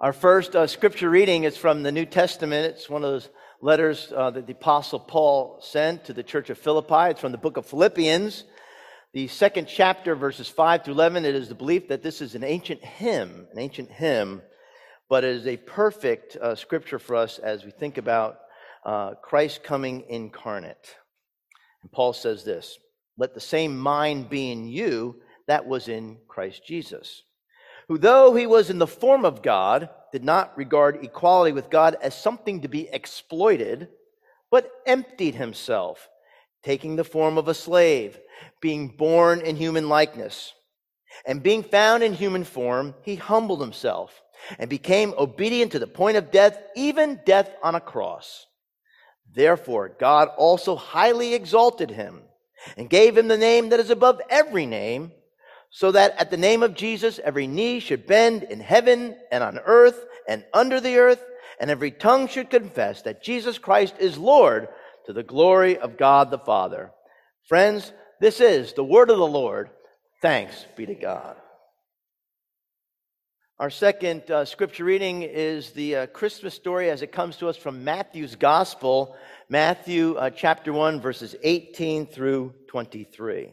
Our first uh, scripture reading is from the New Testament. It's one of those letters uh, that the Apostle Paul sent to the church of Philippi. It's from the book of Philippians, the second chapter, verses 5 through 11. It is the belief that this is an ancient hymn, an ancient hymn, but it is a perfect uh, scripture for us as we think about uh, Christ coming incarnate. And Paul says this Let the same mind be in you that was in Christ Jesus who, though he was in the form of God, did not regard equality with God as something to be exploited, but emptied himself, taking the form of a slave, being born in human likeness. And being found in human form, he humbled himself and became obedient to the point of death, even death on a cross. Therefore, God also highly exalted him and gave him the name that is above every name so that at the name of Jesus every knee should bend in heaven and on earth and under the earth, and every tongue should confess that Jesus Christ is Lord to the glory of God the Father. Friends, this is the word of the Lord. Thanks be to God. Our second uh, scripture reading is the uh, Christmas story as it comes to us from Matthew's Gospel, Matthew uh, chapter 1, verses 18 through 23.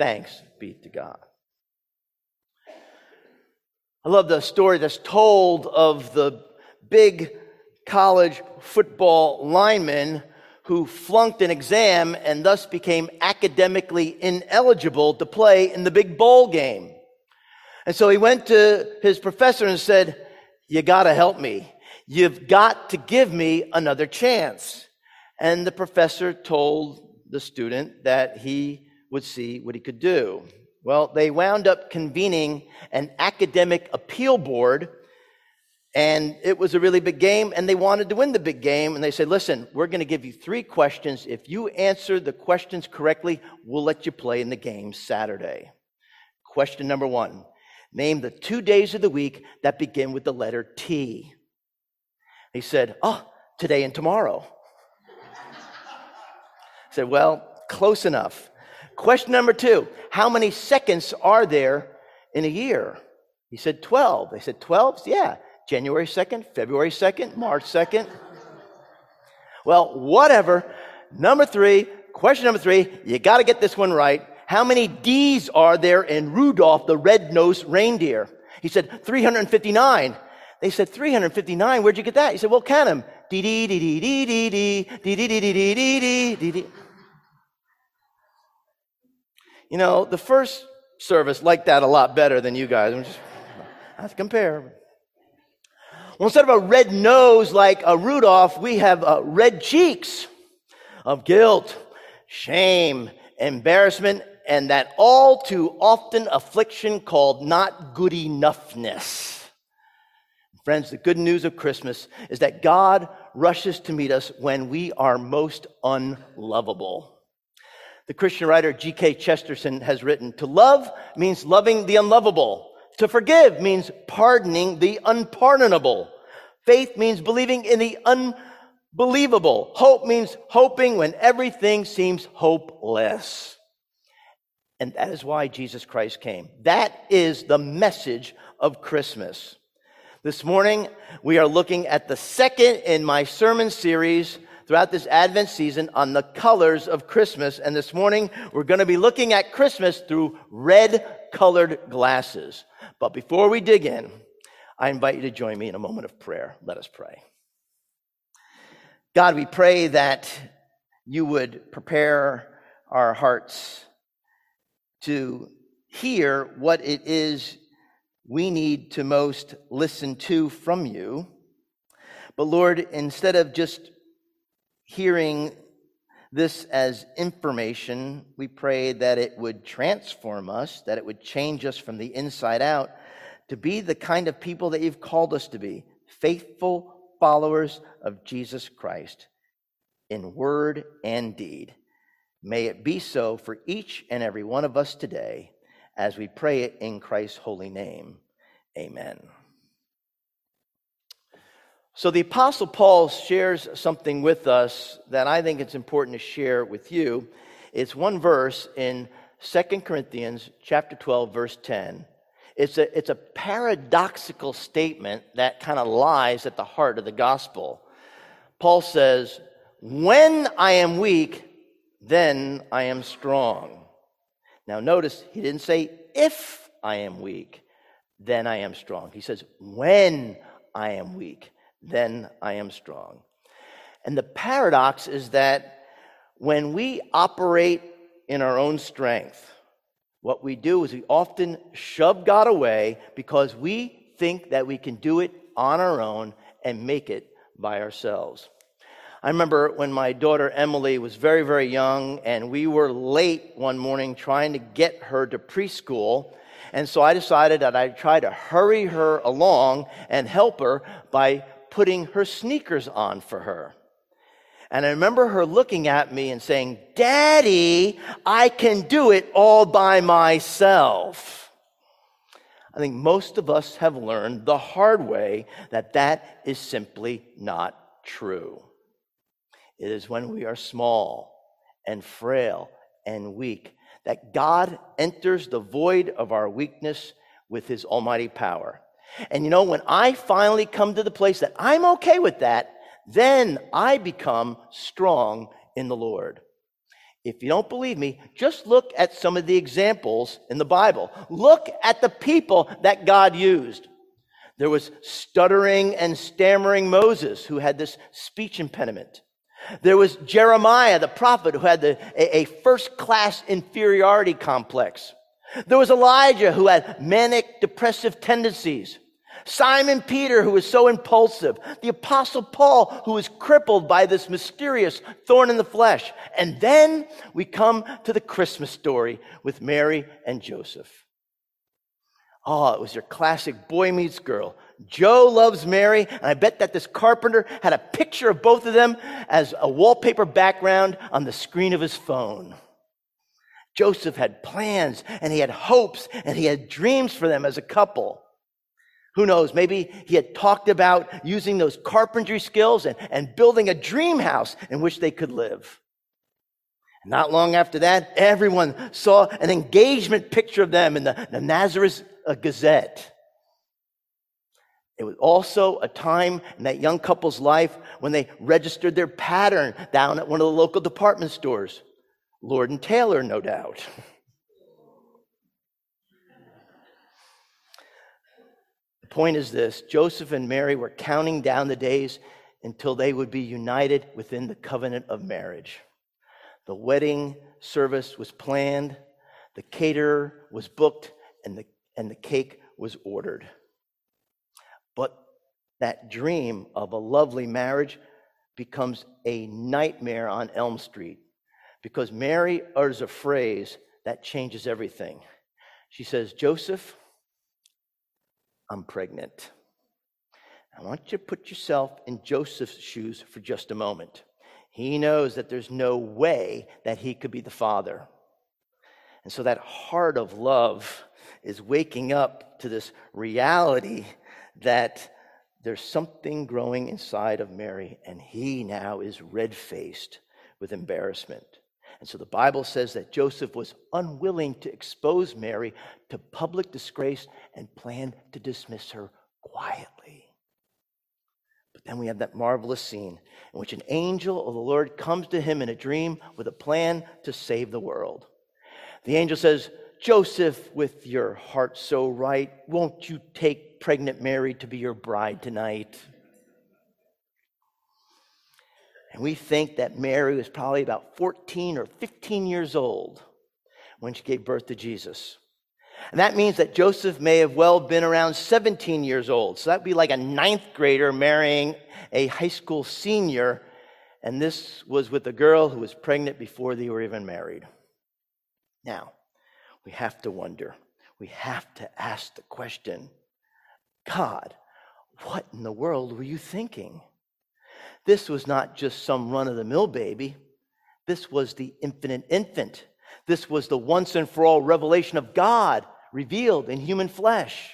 Thanks be to God. I love the story that's told of the big college football lineman who flunked an exam and thus became academically ineligible to play in the big bowl game. And so he went to his professor and said, You got to help me. You've got to give me another chance. And the professor told the student that he would see what he could do. Well, they wound up convening an academic appeal board, and it was a really big game, and they wanted to win the big game. And they said, Listen, we're going to give you three questions. If you answer the questions correctly, we'll let you play in the game Saturday. Question number one Name the two days of the week that begin with the letter T. He said, Oh, today and tomorrow. I said, Well, close enough. Question number two How many seconds are there in a year? He said 12. They said 12? Yeah. January 2nd, February 2nd, March 2nd. Well, whatever. Number three, question number three, you got to get this one right. How many D's are there in Rudolph the red-nosed reindeer? He said 359. They said 359. Where'd you get that? He said, well, count them. You know, the first service liked that a lot better than you guys. I'm just, I have to compare. Well, instead of a red nose like a Rudolph, we have uh, red cheeks of guilt, shame, embarrassment, and that all too often affliction called not good enoughness. Friends, the good news of Christmas is that God rushes to meet us when we are most unlovable. The Christian writer G.K. Chesterton has written To love means loving the unlovable. To forgive means pardoning the unpardonable. Faith means believing in the unbelievable. Hope means hoping when everything seems hopeless. And that is why Jesus Christ came. That is the message of Christmas. This morning, we are looking at the second in my sermon series throughout this Advent season on the colors of Christmas. And this morning, we're going to be looking at Christmas through red colored glasses. But before we dig in, I invite you to join me in a moment of prayer. Let us pray. God, we pray that you would prepare our hearts to hear what it is we need to most listen to from you. But Lord, instead of just hearing this as information, we pray that it would transform us, that it would change us from the inside out to be the kind of people that you've called us to be faithful followers of Jesus Christ in word and deed. May it be so for each and every one of us today as we pray it in Christ's holy name. Amen. So the apostle Paul shares something with us that I think it's important to share with you. It's one verse in 2 Corinthians chapter 12 verse 10. It's a, it's a paradoxical statement that kind of lies at the heart of the gospel. Paul says, When I am weak, then I am strong. Now, notice he didn't say, If I am weak, then I am strong. He says, When I am weak, then I am strong. And the paradox is that when we operate in our own strength, what we do is we often shove God away because we think that we can do it on our own and make it by ourselves. I remember when my daughter Emily was very, very young, and we were late one morning trying to get her to preschool. And so I decided that I'd try to hurry her along and help her by putting her sneakers on for her. And I remember her looking at me and saying, Daddy, I can do it all by myself. I think most of us have learned the hard way that that is simply not true. It is when we are small and frail and weak that God enters the void of our weakness with his almighty power. And you know, when I finally come to the place that I'm okay with that, then I become strong in the Lord. If you don't believe me, just look at some of the examples in the Bible. Look at the people that God used. There was stuttering and stammering Moses who had this speech impediment. There was Jeremiah, the prophet, who had the, a, a first class inferiority complex. There was Elijah, who had manic depressive tendencies. Simon Peter, who was so impulsive. The apostle Paul, who was crippled by this mysterious thorn in the flesh. And then we come to the Christmas story with Mary and Joseph. Oh, it was your classic boy meets girl. Joe loves Mary, and I bet that this carpenter had a picture of both of them as a wallpaper background on the screen of his phone. Joseph had plans, and he had hopes, and he had dreams for them as a couple. Who knows? Maybe he had talked about using those carpentry skills and, and building a dream house in which they could live. Not long after that, everyone saw an engagement picture of them in the, the Nazareth uh, Gazette. It was also a time in that young couple's life when they registered their pattern down at one of the local department stores. Lord and Taylor, no doubt. the point is this Joseph and Mary were counting down the days until they would be united within the covenant of marriage. The wedding service was planned, the caterer was booked, and the, and the cake was ordered. But that dream of a lovely marriage becomes a nightmare on Elm Street because Mary utters a phrase that changes everything. She says, Joseph, I'm pregnant. I want you to put yourself in Joseph's shoes for just a moment. He knows that there's no way that he could be the father. And so that heart of love is waking up to this reality that there's something growing inside of Mary, and he now is red faced with embarrassment. And so the Bible says that Joseph was unwilling to expose Mary to public disgrace and planned to dismiss her quietly. But then we have that marvelous scene in which an angel of the Lord comes to him in a dream with a plan to save the world. The angel says, Joseph, with your heart so right, won't you take pregnant Mary to be your bride tonight? And we think that Mary was probably about 14 or 15 years old when she gave birth to Jesus. And that means that Joseph may have well been around 17 years old. So that'd be like a ninth grader marrying a high school senior. And this was with a girl who was pregnant before they were even married. Now, we have to wonder, we have to ask the question God, what in the world were you thinking? This was not just some run of the mill baby. This was the infinite infant. This was the once and for all revelation of God revealed in human flesh.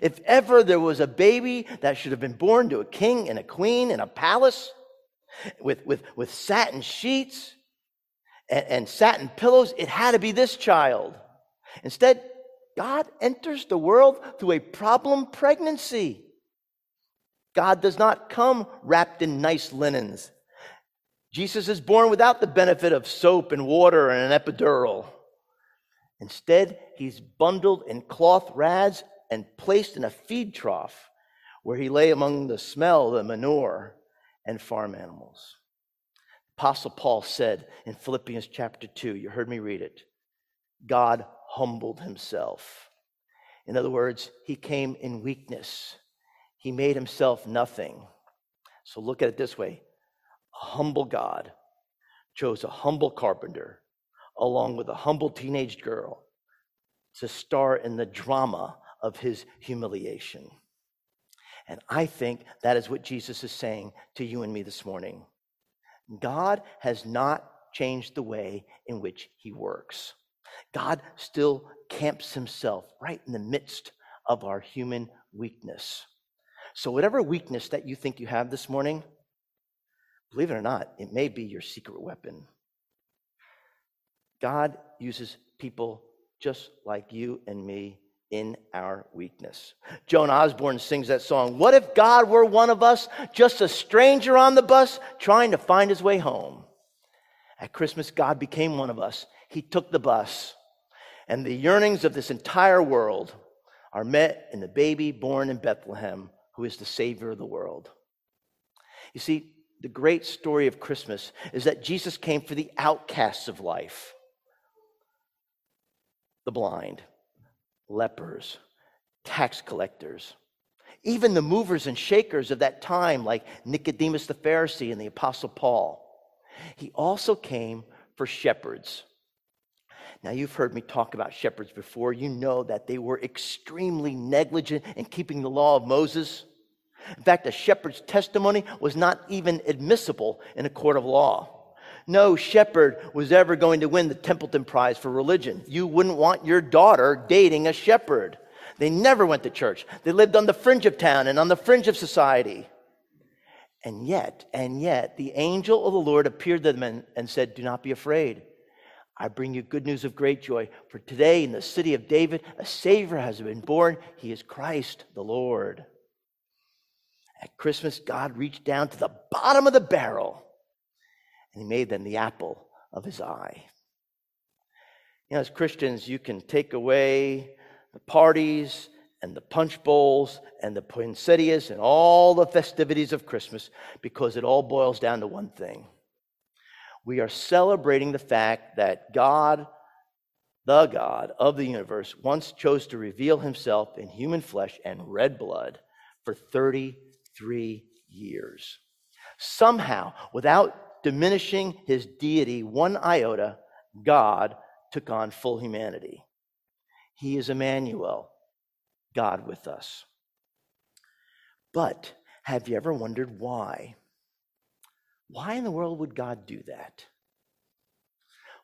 If ever there was a baby that should have been born to a king and a queen in a palace with, with, with satin sheets and, and satin pillows, it had to be this child. Instead, God enters the world through a problem pregnancy. God does not come wrapped in nice linens. Jesus is born without the benefit of soap and water and an epidural. Instead, he's bundled in cloth rags and placed in a feed trough where he lay among the smell, of the manure, and farm animals. Apostle Paul said in Philippians chapter 2, you heard me read it, God humbled himself. In other words, he came in weakness he made himself nothing. So look at it this way a humble God chose a humble carpenter along with a humble teenage girl to star in the drama of his humiliation. And I think that is what Jesus is saying to you and me this morning. God has not changed the way in which he works. God still camps himself right in the midst of our human weakness. So, whatever weakness that you think you have this morning, believe it or not, it may be your secret weapon. God uses people just like you and me in our weakness. Joan Osborne sings that song. What if God were one of us, just a stranger on the bus trying to find his way home? At Christmas, God became one of us. He took the bus, and the yearnings of this entire world are met in the baby born in Bethlehem who is the Savior of the world. You see, the great story of Christmas is that Jesus came for the outcasts of life the blind, lepers, tax collectors, even the movers and shakers of that time, like Nicodemus the Pharisee and the Apostle Paul. He also came for shepherds. Now, you've heard me talk about shepherds before. You know that they were extremely negligent in keeping the law of Moses. In fact, a shepherd's testimony was not even admissible in a court of law. No shepherd was ever going to win the Templeton Prize for religion. You wouldn't want your daughter dating a shepherd. They never went to church. They lived on the fringe of town and on the fringe of society. And yet, and yet, the angel of the Lord appeared to them and, said, Do not be afraid. I bring you good news of great joy. For today in the city of David, a Savior has been born. He is Christ the Lord. At Christmas, God reached down to the bottom of the barrel and He made them the apple of His eye. You know, as Christians, you can take away the parties and the punch bowls and the poinsettias and all the festivities of Christmas because it all boils down to one thing. We are celebrating the fact that God, the God of the universe, once chose to reveal himself in human flesh and red blood for 30 three years. Somehow, without diminishing his deity one iota, God took on full humanity. He is Emmanuel, God with us. But have you ever wondered why? Why in the world would God do that?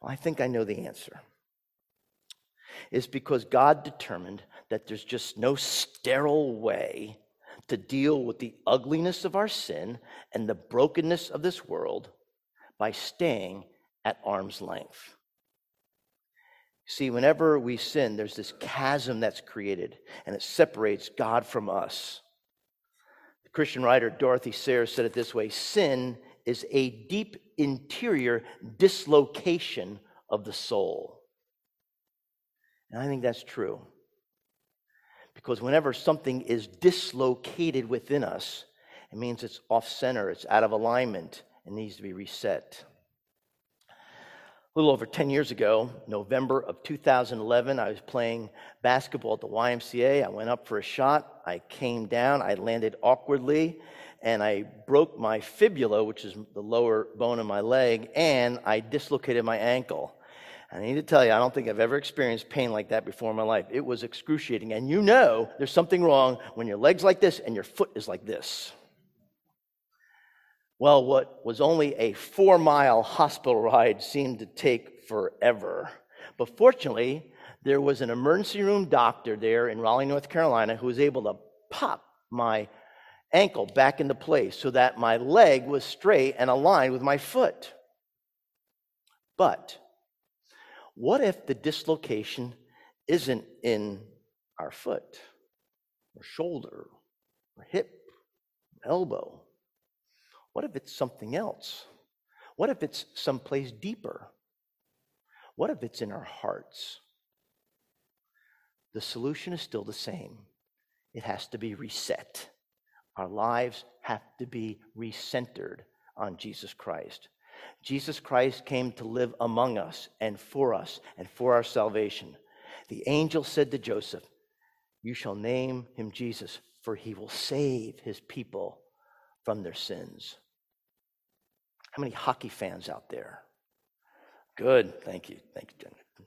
Well, I think I know the answer. It's because God determined that there's just no sterile way to deal with the ugliness of our sin and the brokenness of this world by staying at arm's length. See, whenever we sin, there's this chasm that's created, and it separates God from us. The Christian writer Dorothy Sayers said it this way Sin is a deep interior dislocation of the soul. And I think that's true. Because whenever something is dislocated within us, it means it's off center, it's out of alignment, and needs to be reset. A little over 10 years ago, November of 2011, I was playing basketball at the YMCA. I went up for a shot. I came down. I landed awkwardly and I broke my fibula, which is the lower bone in my leg, and I dislocated my ankle. I need to tell you, I don't think I've ever experienced pain like that before in my life. It was excruciating. And you know there's something wrong when your leg's like this and your foot is like this. Well, what was only a four mile hospital ride seemed to take forever. But fortunately, there was an emergency room doctor there in Raleigh, North Carolina, who was able to pop my ankle back into place so that my leg was straight and aligned with my foot. But what if the dislocation isn't in our foot or shoulder or hip or elbow? What if it's something else? What if it's someplace deeper? What if it's in our hearts? The solution is still the same it has to be reset. Our lives have to be recentered on Jesus Christ. Jesus Christ came to live among us and for us and for our salvation. The angel said to Joseph, You shall name him Jesus, for he will save his people from their sins. How many hockey fans out there? Good. Thank you. Thank you, Jen.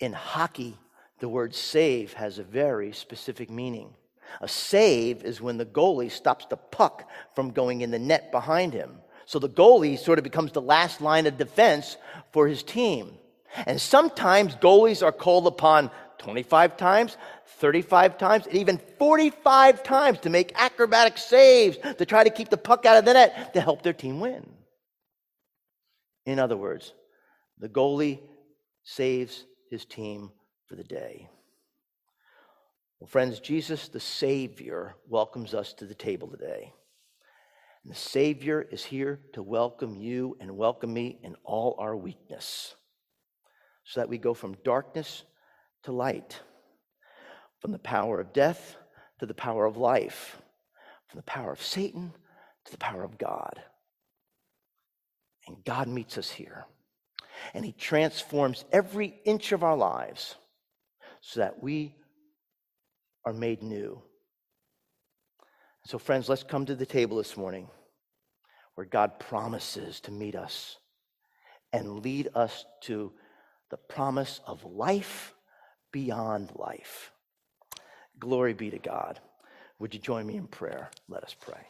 In hockey, the word save has a very specific meaning. A save is when the goalie stops the puck from going in the net behind him. So the goalie sort of becomes the last line of defense for his team. And sometimes goalies are called upon 25 times, 35 times, and even 45 times to make acrobatic saves to try to keep the puck out of the net to help their team win. In other words, the goalie saves his team for the day. Well, friends, Jesus, the Savior, welcomes us to the table today. And the Savior is here to welcome you and welcome me in all our weakness so that we go from darkness to light, from the power of death to the power of life, from the power of Satan to the power of God. And God meets us here. And He transforms every inch of our lives so that we are made new. So, friends, let's come to the table this morning where God promises to meet us and lead us to the promise of life beyond life. Glory be to God. Would you join me in prayer? Let us pray.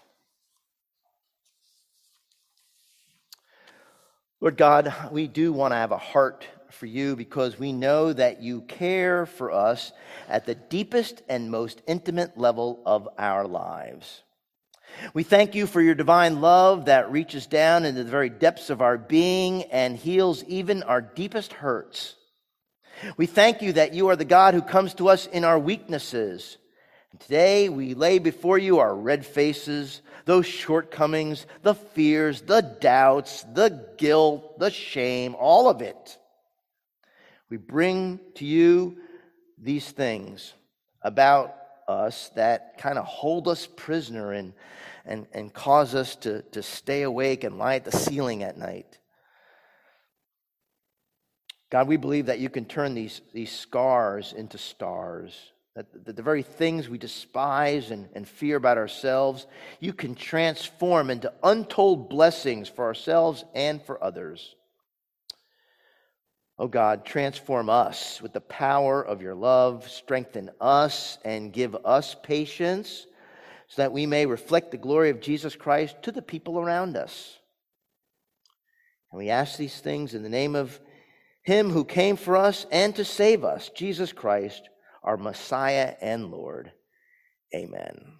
Lord God, we do want to have a heart for you because we know that you care for us at the deepest and most intimate level of our lives. We thank you for your divine love that reaches down into the very depths of our being and heals even our deepest hurts. We thank you that you are the God who comes to us in our weaknesses. And today we lay before you our red faces, those shortcomings, the fears, the doubts, the guilt, the shame, all of it. We bring to you these things about us that kind of hold us prisoner and, and, and cause us to, to stay awake and lie at the ceiling at night. God, we believe that you can turn these, these scars into stars. That the, the very things we despise and, and fear about ourselves, you can transform into untold blessings for ourselves and for others. Oh God, transform us with the power of your love, strengthen us, and give us patience so that we may reflect the glory of Jesus Christ to the people around us. And we ask these things in the name of Him who came for us and to save us, Jesus Christ, our Messiah and Lord. Amen.